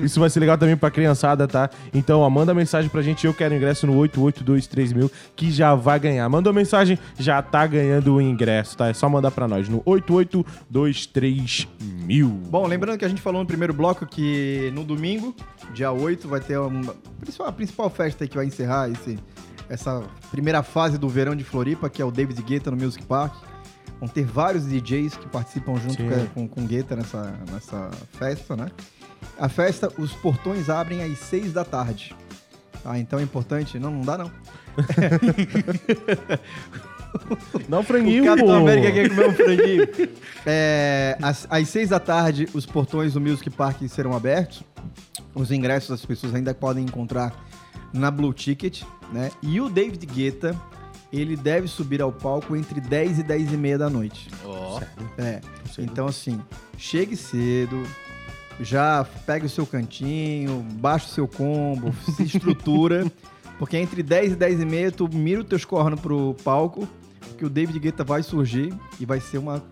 Isso vai ser legal também pra criançada, tá? Então, ó, manda mensagem pra gente, eu quero ingresso no 8823 mil, que já vai ganhar. Mandou mensagem, já tá ganhando o ingresso, tá? É só mandar pra nós no 8823 mil. Bom, lembrando que a gente falou no primeiro bloco que no domingo, dia 8, vai ter uma, a principal festa aí que vai encerrar esse, essa primeira fase do verão de Floripa, que é o David Guetta no Music Park. Vão ter vários DJs que participam junto Sim. com, com, Guetta nessa, nessa festa, né? A festa, os portões abrem às 6 da tarde. Ah, então é importante. Não, não dá não. Não, franguinho, O Capitão. América quer comer um franguinho. É, às, às seis da tarde, os portões do Music Park serão abertos. Os ingressos as pessoas ainda podem encontrar na Blue Ticket, né? E o David Guetta, ele deve subir ao palco entre 10 e 10 e meia da noite. Ó. É. Então, assim, chegue cedo, já pegue o seu cantinho, baixa o seu combo, se estrutura, porque entre 10 e 10 e meia tu mira os teus cornos pro palco, que o David Guetta vai surgir e vai ser uma...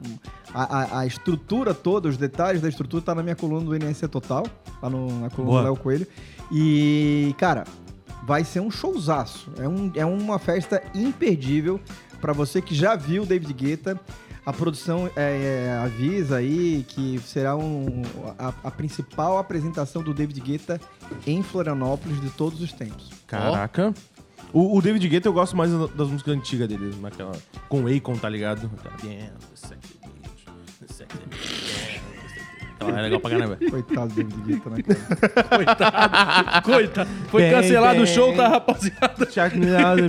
A, a- a estrutura toda, os detalhes da estrutura tá na minha coluna do NSC Total, lá no, na coluna Boa. do Léo Coelho. E, cara, vai ser um showzaço. É, um, é uma festa imperdível para você que já viu David Guetta. A produção é, é, avisa aí que será um, a, a principal apresentação do David Guetta em Florianópolis de todos os tempos. Caraca. O, o David Guetta eu gosto mais das músicas antigas dele, naquela. Com Akon, tá ligado? Yeah, Aquela é legal pra caramba. Coitado do David Guetta, né, cara? Coitado. Foi Bem, cancelado bem. o show, tá, rapaziada?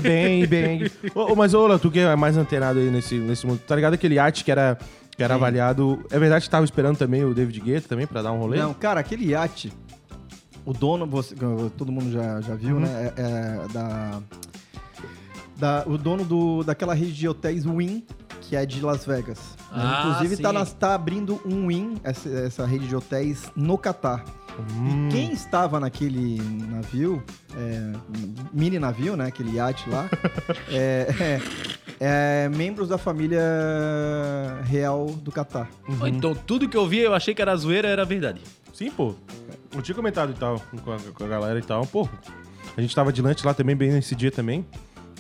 Bang, bang. Ô, ô, mas, ô, tu que é mais antenado aí nesse, nesse mundo, tá ligado aquele iate que era, que era avaliado... É verdade que tava esperando também o David Guetta também pra dar um rolê? Não, cara, aquele iate, o dono, você, todo mundo já, já viu, né? É, é da, da- o dono do, daquela rede de hotéis Win, que é de Las Vegas. Ah, Inclusive, tá, nas- tá abrindo um Win, essa, essa rede de hotéis, no Catar. Hum. E quem estava naquele navio, é, mini navio, né? Aquele iate lá, é, é- é membros da família real do Catar. Ó, Então, tudo que eu vi, eu achei que era zoeira, era verdade. Sim, pô. Eu tinha comentado e tal, com a, com a galera e tal. Pô, a gente tava de lanche lá também, bem nesse dia também.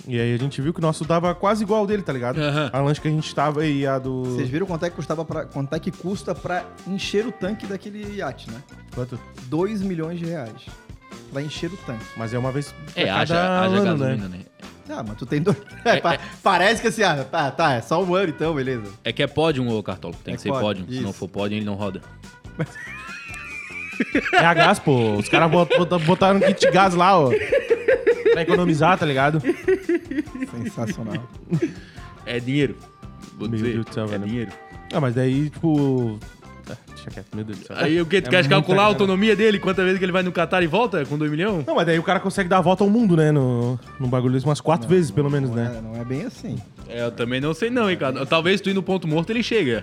E aí a gente viu que o nosso dava quase igual ao dele, tá ligado? Aham. A lanche que a gente tava e a do... Vocês viram quanto é que custava pra, quanto é que custa pra encher o tanque daquele iate, né? Quanto? 2 milhões de reais. Pra encher o tanque. Mas é uma vez É, haja, ano, gasolina, né? né? Ah, mas tu tem dois. É, pa- Parece que assim, ah, tá, tá, é só um ano então, beleza. É que é pódio, ô Cartola. Tem É que ser pódio. Se não for pódio, ele não roda. É a gás, pô. Os caras bot- bot- botaram um kit gás lá, ó. Pra economizar, tá ligado? Sensacional. É dinheiro. Vou Meu dizer, Deus do céu, é velho. dinheiro. Ah, mas daí, tipo... Ah, deixa quieto, meu Deus do céu. Aí o que? Tu É quer muita calcular a grana. autonomia dele? Quantas vezes que ele vai no Qatar e volta com 2 milhões? Não, mas daí o cara consegue dar a volta ao mundo, né? No, no bagulho desse umas quatro vezes, pelo menos, não né? É, não é bem assim. É, eu também não sei não, hein, cara. Talvez tu ir no ponto morto, ele chega.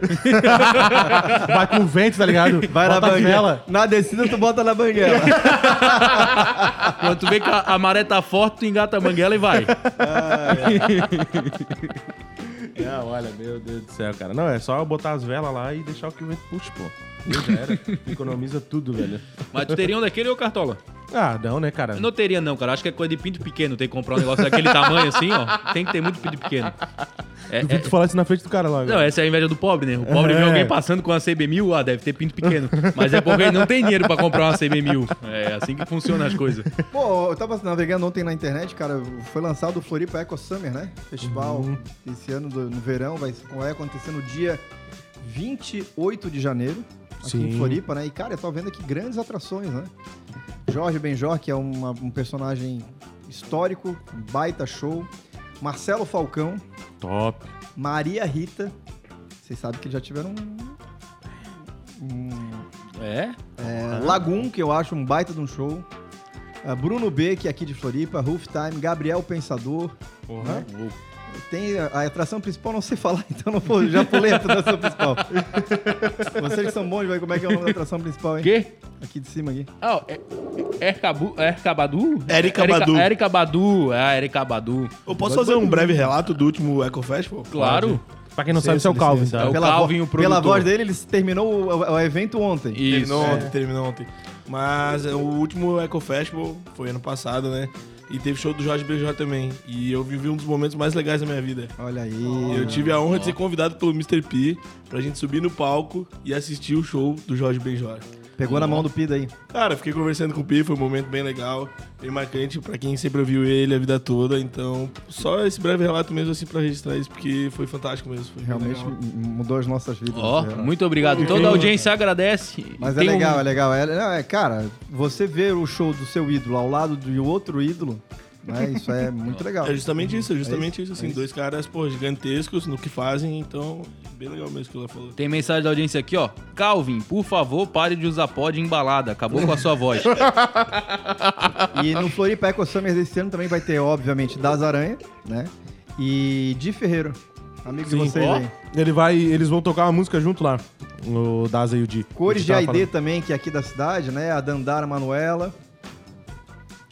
Vai com o vento, tá ligado? Vai Bota na banguela. Na descida tu bota na banguela. Quando tu vê que a, a maré tá forte, tu engata a manguela e vai. Não, olha, meu Deus do céu, cara. Não, é só botar as velas lá e deixar o que o vento puxe, pô. Meu, já era. Economiza tudo, velho. Mas tu teria um daquele ou cartola? Ah, não, né, cara? Eu não teria, não, cara. Acho que é coisa de pinto pequeno. Tem que comprar um negócio daquele tamanho assim, ó. Tem que ter muito pinto pequeno. É, Duvido tu falar isso na frente do cara lá. Não, essa é a inveja do pobre, né? O pobre vê É. alguém passando com uma CB1000, ah, deve ter pinto pequeno. Mas é porque ele não tem dinheiro pra comprar uma CB1000. É assim que funcionam as coisas. Pô, eu tava navegando ontem na internet, cara, foi lançado o Floripa Eco Summer, né? Festival esse ano do- no verão, vai, vai acontecer no dia 28 de janeiro, aqui Sim. em Floripa, né? E, cara, eu tô vendo aqui grandes atrações, né? Jorge Benjor, que é uma- um personagem histórico, um baita show. Marcelo Falcão, Top. Maria Rita. Vocês sabem que já tiveram um, É? é, Lagoon, que eu acho um baita de um show. Ah, Bruno B, que é aqui de Floripa, Rooftime, Gabriel Pensador. né? Tem a, atração principal, não sei falar, então não vou, já pulei a atração principal. Vocês que são bons, vai, como é que é o nome da atração principal, O hein? quê? Aqui de cima aqui. Ah, é, Ercabu, Ercabadu? Erika Badu. Erika Badu. Ah, Erika Badu. Eu posso fazer um breve relato do último Eco Festival? Claro. Pra quem não Licença, sabe, isso é o Calvin, tá? É o pela, Calvin, vo- o pela produtor. voz dele, ele terminou o, o- evento ontem. Isso. Terminou ontem, terminou ontem. Mas é, o último Eco Festival foi ano passado, né? E teve show do Jorge Benjor também. E eu vivi um dos momentos mais legais da minha vida. Olha aí. Eu tive a honra de ser convidado pelo Mr. P pra gente subir no palco e assistir o show do Jorge Benjor. Pegou na mão do Pida aí. Cara, fiquei conversando com o Pi, foi um momento bem legal, bem marcante pra quem sempre ouviu ele a vida toda. Então, só esse breve relato mesmo assim pra registrar isso, porque foi fantástico mesmo. Foi Realmente legal. mudou as nossas vidas. Ó, relato. muito obrigado. Toda a audiência agradece. Mas é Tem um- legal, é legal. É, não, é, cara, você ver o show do seu ídolo ao lado de outro ídolo, né? Isso é muito legal. É justamente isso, é justamente É isso, isso, assim, é isso. dois caras, pô, gigantescos no que fazem, então, bem legal mesmo que ela falou. Tem mensagem da audiência aqui, ó. Calvin, por favor, pare de usar pod embalada. Acabou com a sua voz. E no Floripa Eco Summers desse ano também vai ter, obviamente, Das Aranha, né? E Di Ferreiro. Amigo Sim. de vocês Ó, aí. Ele vai, eles vão tocar uma música junto lá. O Daza e o Di. Cores de AID também, que é aqui da cidade, né? A Dandara Manuela.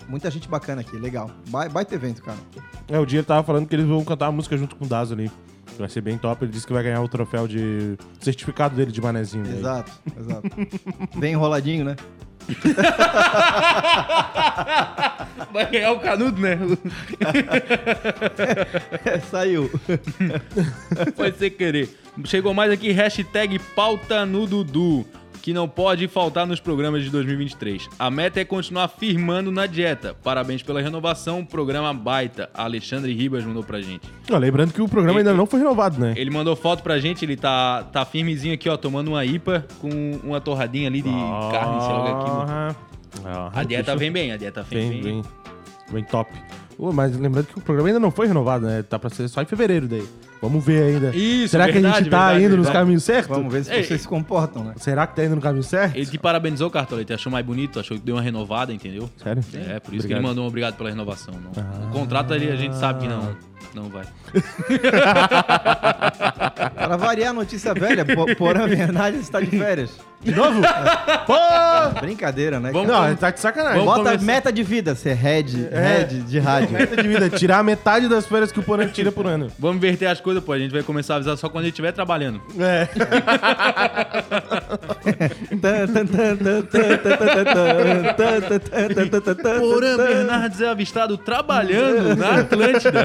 Muita gente bacana aqui, legal. Vai, baita evento, cara. É, o Di ele tava falando que eles vão cantar uma música junto com o Daza ali. Vai ser bem top. Ele disse que vai ganhar o troféu de certificado dele de manezinho. daí. Exato, exato. Bem enroladinho, né? Vai ganhar o canudo, né? Saiu. Foi sem querer. Chegou mais aqui, hashtag pauta no Dudu, que não pode faltar nos programas de 2023. A meta é continuar firmando na dieta. Parabéns pela renovação, programa baita. Alexandre Ribas mandou pra gente. Ó, lembrando que o programa ainda não foi renovado, né? Ele mandou foto pra gente, ele tá, tá firmezinho aqui, ó, tomando uma IPA com uma torradinha ali de carne, sei lá aquilo. Ah, ah, A dieta vem bem, a dieta vem, bem. vem. Vem top. Mas lembrando que o programa ainda não foi renovado, né? Tá pra ser só em fevereiro daí. Vamos ver ainda. Isso, Será que a verdade, gente tá verdade, indo nos verdade. caminhos certos? Vamos ver se Ei. vocês se comportam, né? Será que tá indo no caminho certo? Ele te parabenizou, Cartolete, achou mais bonito, achou que deu uma renovada, entendeu? Sério? É, por isso que ele Obrigado. mandou um obrigado pela renovação. Não. Ah. O contrato ali a gente sabe que não, não vai. Para variar a notícia velha, Porã Bernardes está de férias. De novo? É. Pô! É brincadeira, né? Vamos, não, tá de sacanagem. Bota começar. meta de vida, ser head, é. head de rádio. Meta de vida, tirar metade das férias que o Porã tira por ano. Vamos inverter as coisas, pô. A gente vai começar a avisar só quando ele estiver trabalhando. É. Porã Bernardes é avistado trabalhando na Atlântida.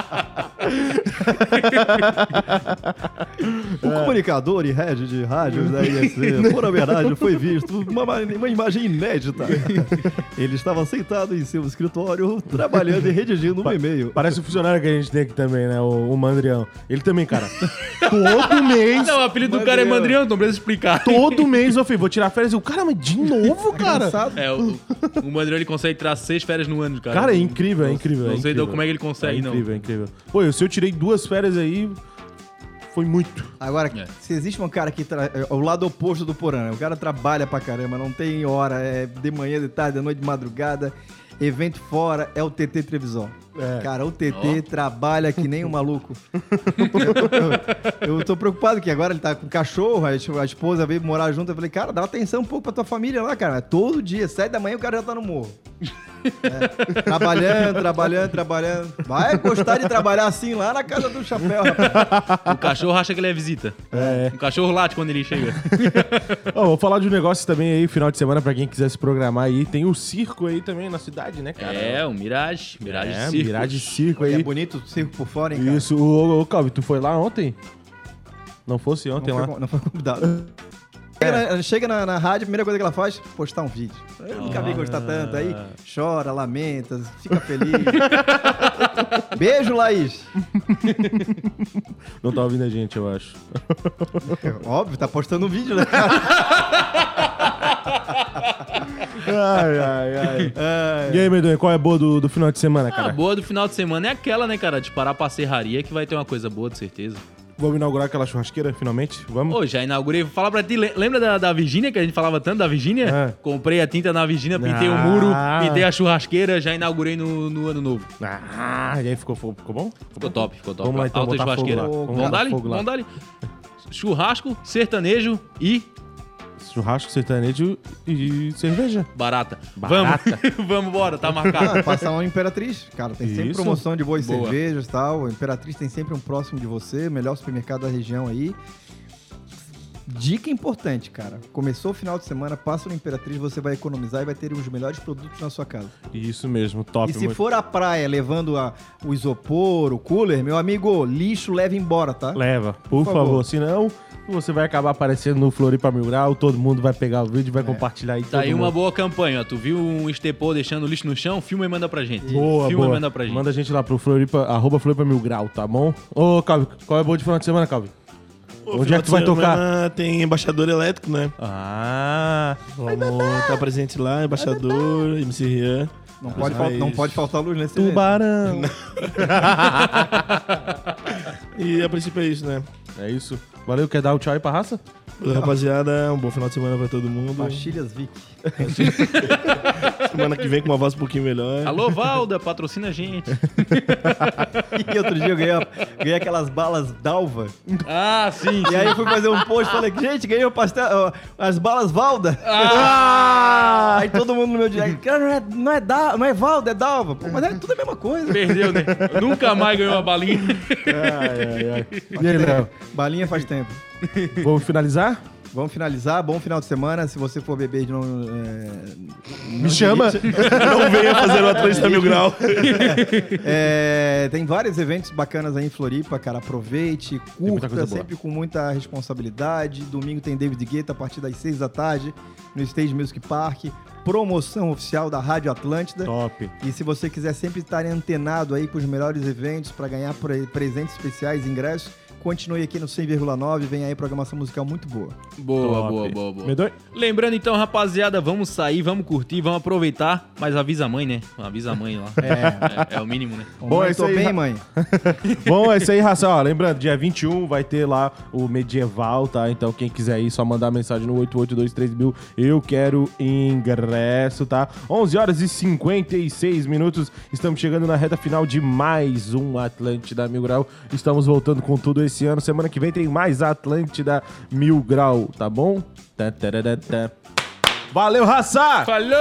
O comunicador e head de rádios da ISC, Porã Bernardes, foi visto uma, uma imagem inédita. Ele estava sentado em seu escritório, trabalhando e redigindo um e-mail. Parece o funcionário que a gente tem aqui também, né? O, o Mandrião. Ele também, cara. Todo mês. Não, o apelido do cara é Mandrião, não precisa explicar. Todo mês eu falei, vou tirar férias. Eu, cara, mas de novo, cara? Engraçado. É, o, o Mandrião ele consegue tirar seis férias no ano, cara. Cara, é incrível, é incrível. Não é sei incrível. como é que ele consegue, é não. incrível, É incrível, Pô, eu, se eu tirei duas férias aí, foi muito. Agora, É. se existe um cara que. Tra... É o lado oposto do Porã, né? O cara trabalha pra caramba, não tem hora, é de manhã, de tarde, de noite, de madrugada. Evento fora é o TT Trevisão. É. Cara, o TT trabalha que nem um maluco. eu, tô, eu- eu tô preocupado que agora ele tá com cachorro, a es- a esposa veio morar junto. Eu falei, cara, dá atenção um pouco pra tua família lá, cara. Todo dia, sete da manhã, o cara já tá no morro. Trabalhando, trabalhando, trabalhando. Vai gostar de trabalhar assim lá na casa do chapéu, rapaz. O cachorro acha que ele é visita. É. O cachorro late quando ele chega. Ó, vou falar de um negócio também aí, final de semana, pra quem quiser se programar aí. Tem o circo aí também na cidade, né, cara? É, o Mirage. Mirage é, Circus. Mirage Circo É aí. bonito o circo por fora, hein, cara? Isso, ô, ô, Calvi, tu foi lá ontem? Não fosse Não ontem foi, lá? con- não foi convidado. Chega, na, chega na, na rádio, a primeira coisa que ela faz, postar um vídeo. Eu nunca vi gostar tanto. Aí chora, lamenta, fica feliz. Beijo, Laís. Não tá ouvindo a gente, eu acho. Óbvio, tá postando um vídeo, né? Ai, ai, ai. E aí, Medonha, qual é a boa do, do final de semana, A cara? Ah, boa do final de semana é aquela, né, cara? De parar pra serraria que vai ter uma coisa boa, de certeza. Vamos inaugurar aquela churrasqueira, finalmente? Vamos? Ô, já inaugurei. Vou falar pra ti, le- lembra da, da Virgínia, que a gente falava tanto da Virgínia? É. Comprei a tinta na Virgínia, pintei o Ah. muro, pintei a churrasqueira, já inaugurei no, no ano novo. Ah, e aí ficou, ficou bom? Ficou top, ficou top. Vamos lá, então, Alta botar fogo churrasqueira. lá. Vamos Vamos dar fogo lá. Vamos dar Churrasco, sertanejo e Churrasco, sertanejo e cerveja. barata. Barata. Vamos, vamos embora, tá marcado. Ah, passar uma Imperatriz. Cara, tem sempre Isso. promoção de boas Boa. cervejas e tal. A Imperatriz tem sempre um próximo de você, melhor supermercado da região aí. Dica importante, cara. Começou o final de semana, passa no Imperatriz, você vai economizar e vai ter os melhores produtos na sua casa. Isso mesmo, top. e se muito- for à praia levando a- o isopor, o cooler, meu amigo, lixo leva embora, tá? Leva, por, Por favor. favor. Senão, você vai acabar aparecendo no Floripa Mil Grau, todo mundo vai pegar o vídeo e vai compartilhar aí. Tá aí uma mundo. boa campanha, ó. Tu viu um estepô deixando lixo no chão? Filma e manda pra gente. Boa, Filma boa. e manda pra gente. Manda a gente lá pro Floripa, arroba Floripa Mil Grau, tá bom? Ô, Calvi, qual é a boa de final de semana, Calvi? Pô, Onde é que tu vai tocar? Tem embaixador elétrico, né? Ah, Vamos estar presente lá, embaixador, MC Rian. Não pode, fal- não pode faltar luz nesse evento. tubarão. E a princípio é isso, né? é isso. Valeu, quer dar o tchau aí pra raça? Valeu, rapaziada, um bom final de semana pra todo mundo. Pastilhas Vic. Semana que vem com uma voz um pouquinho melhor. Alô, Valda, patrocina a gente. E outro dia eu ganhei, ganhei aquelas balas Dalva. Ah, sim. E aí eu fui fazer um post e falei, gente, ganhei o pastel, as balas Valda. Ah! Aí todo mundo no meu direct, cara, não é, não é, da, não é Valda, é Dalva. Pô, mas é tudo a mesma coisa. Perdeu, né? Nunca mais ganhou uma balinha. Ai, ai, ai. E aí, Léo? Balinha faz tempo. Vamos finalizar? Vamos finalizar, bom final de semana. Se você for beber de novo. É, Me chama. Não venha fazer o Atlântica Mil Grau. É, tem vários eventos bacanas aí em Floripa, cara. Aproveite, curta, sempre com muita responsabilidade. Domingo tem David Guetta a partir das 6 da tarde no Stage Music Park. Promoção oficial da Rádio Atlântida. Top. E se você quiser sempre estar antenado aí com os melhores eventos para ganhar pre- presentes especiais, ingressos, continue aqui no 100,9. Vem aí programação musical muito boa. Boa, Top. boa, boa, boa. Medonho? Lembrando então, rapaziada, vamos sair, vamos curtir, vamos aproveitar. Mas avisa a mãe, né? Avisa a mãe lá. É, é o mínimo, né? Bom, mãe, é isso tô aí, bem, ra- mãe. Bom, é isso aí, raça. Ó, lembrando, dia 21 vai ter lá o medieval, tá? Então, quem quiser ir, só mandar mensagem no 8823 mil. Eu quero ingresso, tá? 11 horas e 56 minutos. Estamos chegando na reta final de mais um Atlântida Mil Grau. Estamos voltando com tudo esse ano. Semana que vem tem mais Atlântida Mil Grau, tá bom? Tá, tarará, tá. Valeu, raça! Falou!